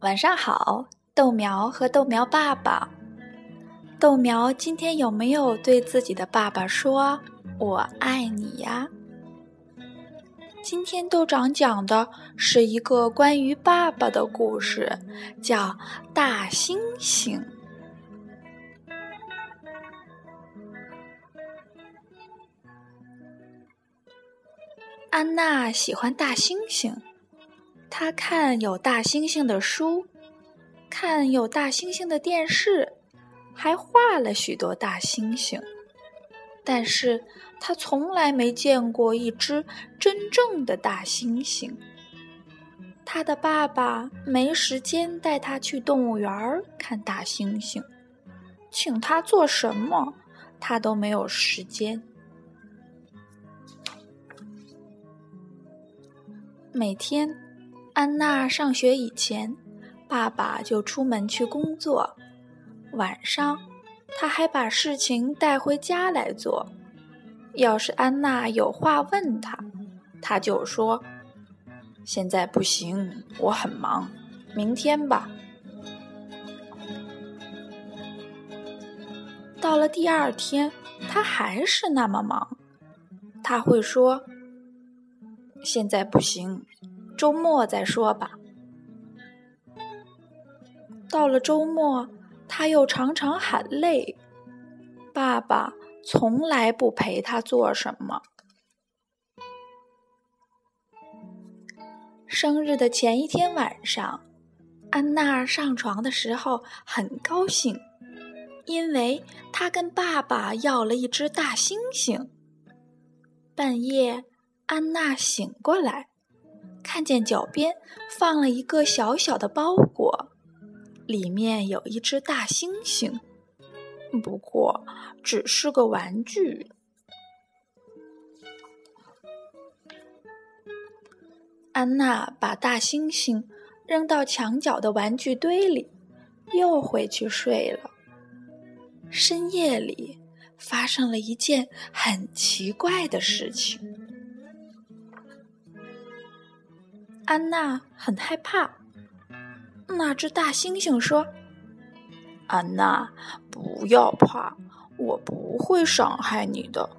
晚上好，豆苗和豆苗爸爸。豆苗今天有没有对自己的爸爸说“我爱你”呀？今天豆长讲的是一个关于爸爸的故事，叫《大猩猩》。安娜喜欢大猩猩。他看有大猩猩的书，看有大猩猩的电视，还画了许多大猩猩。但是他从来没见过一只真正的大猩猩。他的爸爸没时间带他去动物园看大猩猩，请他做什么，他都没有时间。每天。安娜上学以前，爸爸就出门去工作。晚上，他还把事情带回家来做。要是安娜有话问他，他就说：“现在不行，我很忙，明天吧。”到了第二天，他还是那么忙，他会说：“现在不行。”周末再说吧。到了周末，他又常常喊累。爸爸从来不陪他做什么。生日的前一天晚上，安娜上床的时候很高兴，因为她跟爸爸要了一只大猩猩。半夜，安娜醒过来。看见脚边放了一个小小的包裹，里面有一只大猩猩，不过只是个玩具。安娜把大猩猩扔到墙角的玩具堆里，又回去睡了。深夜里发生了一件很奇怪的事情。安娜很害怕。那只大猩猩说：“安娜，不要怕，我不会伤害你的。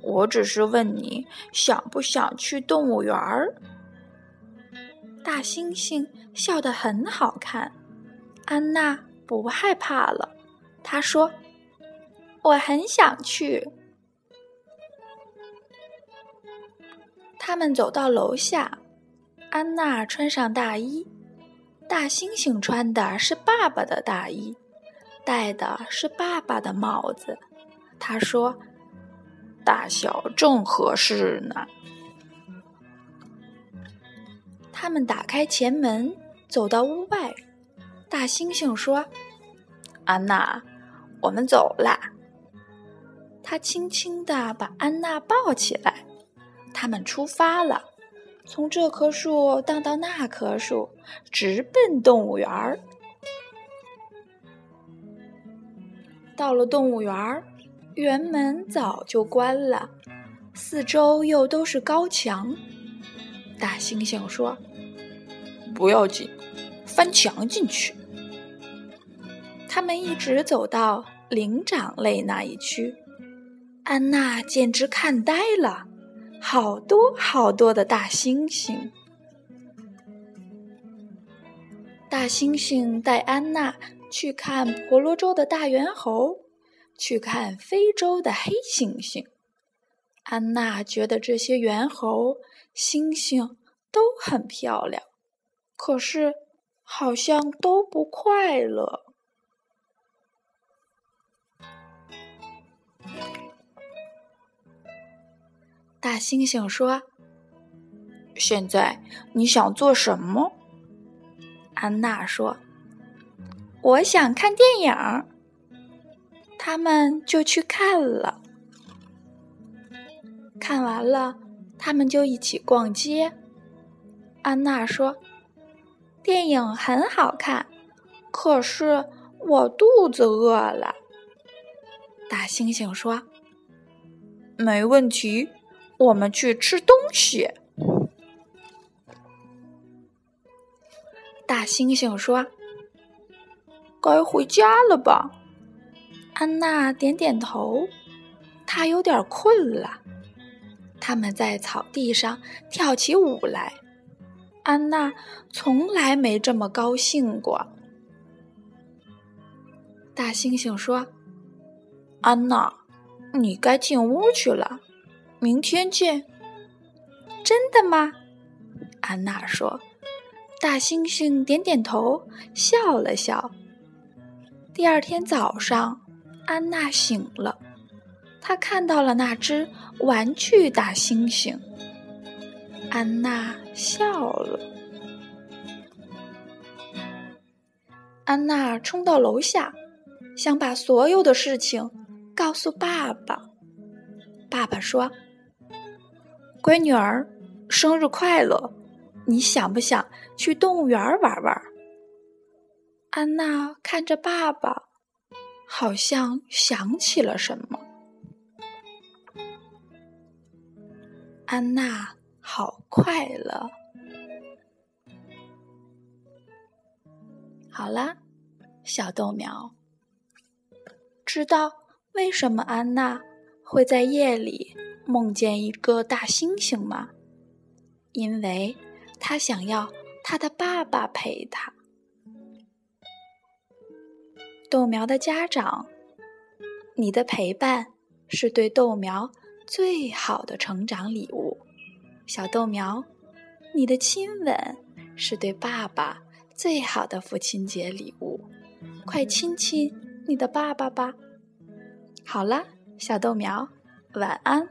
我只是问你想不想去动物园儿。”大猩猩笑得很好看。安娜不害怕了。她说：“我很想去。”他们走到楼下。安娜穿上大衣，大猩猩穿的是爸爸的大衣，戴的是爸爸的帽子。他说：“大小正合适呢。”他们打开前门，走到屋外。大猩猩说：“安娜，我们走啦。”他轻轻地把安娜抱起来，他们出发了。从这棵树荡到那棵树，直奔动物园儿。到了动物园儿，园门早就关了，四周又都是高墙。大猩猩说：“不要紧，翻墙进去。”他们一直走到灵长类那一区，安娜简直看呆了。好多好多的大猩猩！大猩猩带安娜去看婆罗洲的大猿猴，去看非洲的黑猩猩。安娜觉得这些猿猴、猩猩都很漂亮，可是好像都不快乐。大猩猩说：“现在你想做什么？”安娜说：“我想看电影。”他们就去看了。看完了，他们就一起逛街。安娜说：“电影很好看，可是我肚子饿了。”大猩猩说：“没问题。”我们去吃东西。大猩猩说：“该回家了吧？”安娜点点头，她有点困了。他们在草地上跳起舞来，安娜从来没这么高兴过。大猩猩说：“安娜，你该进屋去了，明天见。”真的吗？安娜说。大猩猩点点头，笑了笑。第二天早上，安娜醒了，她看到了那只玩具大猩猩。安娜笑了。安娜冲到楼下，想把所有的事情告诉爸爸。爸爸说：“乖女儿，生日快乐！”你想不想去动物园玩玩？安娜看着爸爸，好像想起了什么。安娜好快乐。好啦，小豆苗，知道为什么安娜会在夜里梦见一个大猩猩吗？因为。他想要他的爸爸陪他。豆苗的家长，你的陪伴是对豆苗最好的成长礼物。小豆苗，你的亲吻是对爸爸最好的父亲节礼物。快亲亲你的爸爸吧。好了，小豆苗，晚安。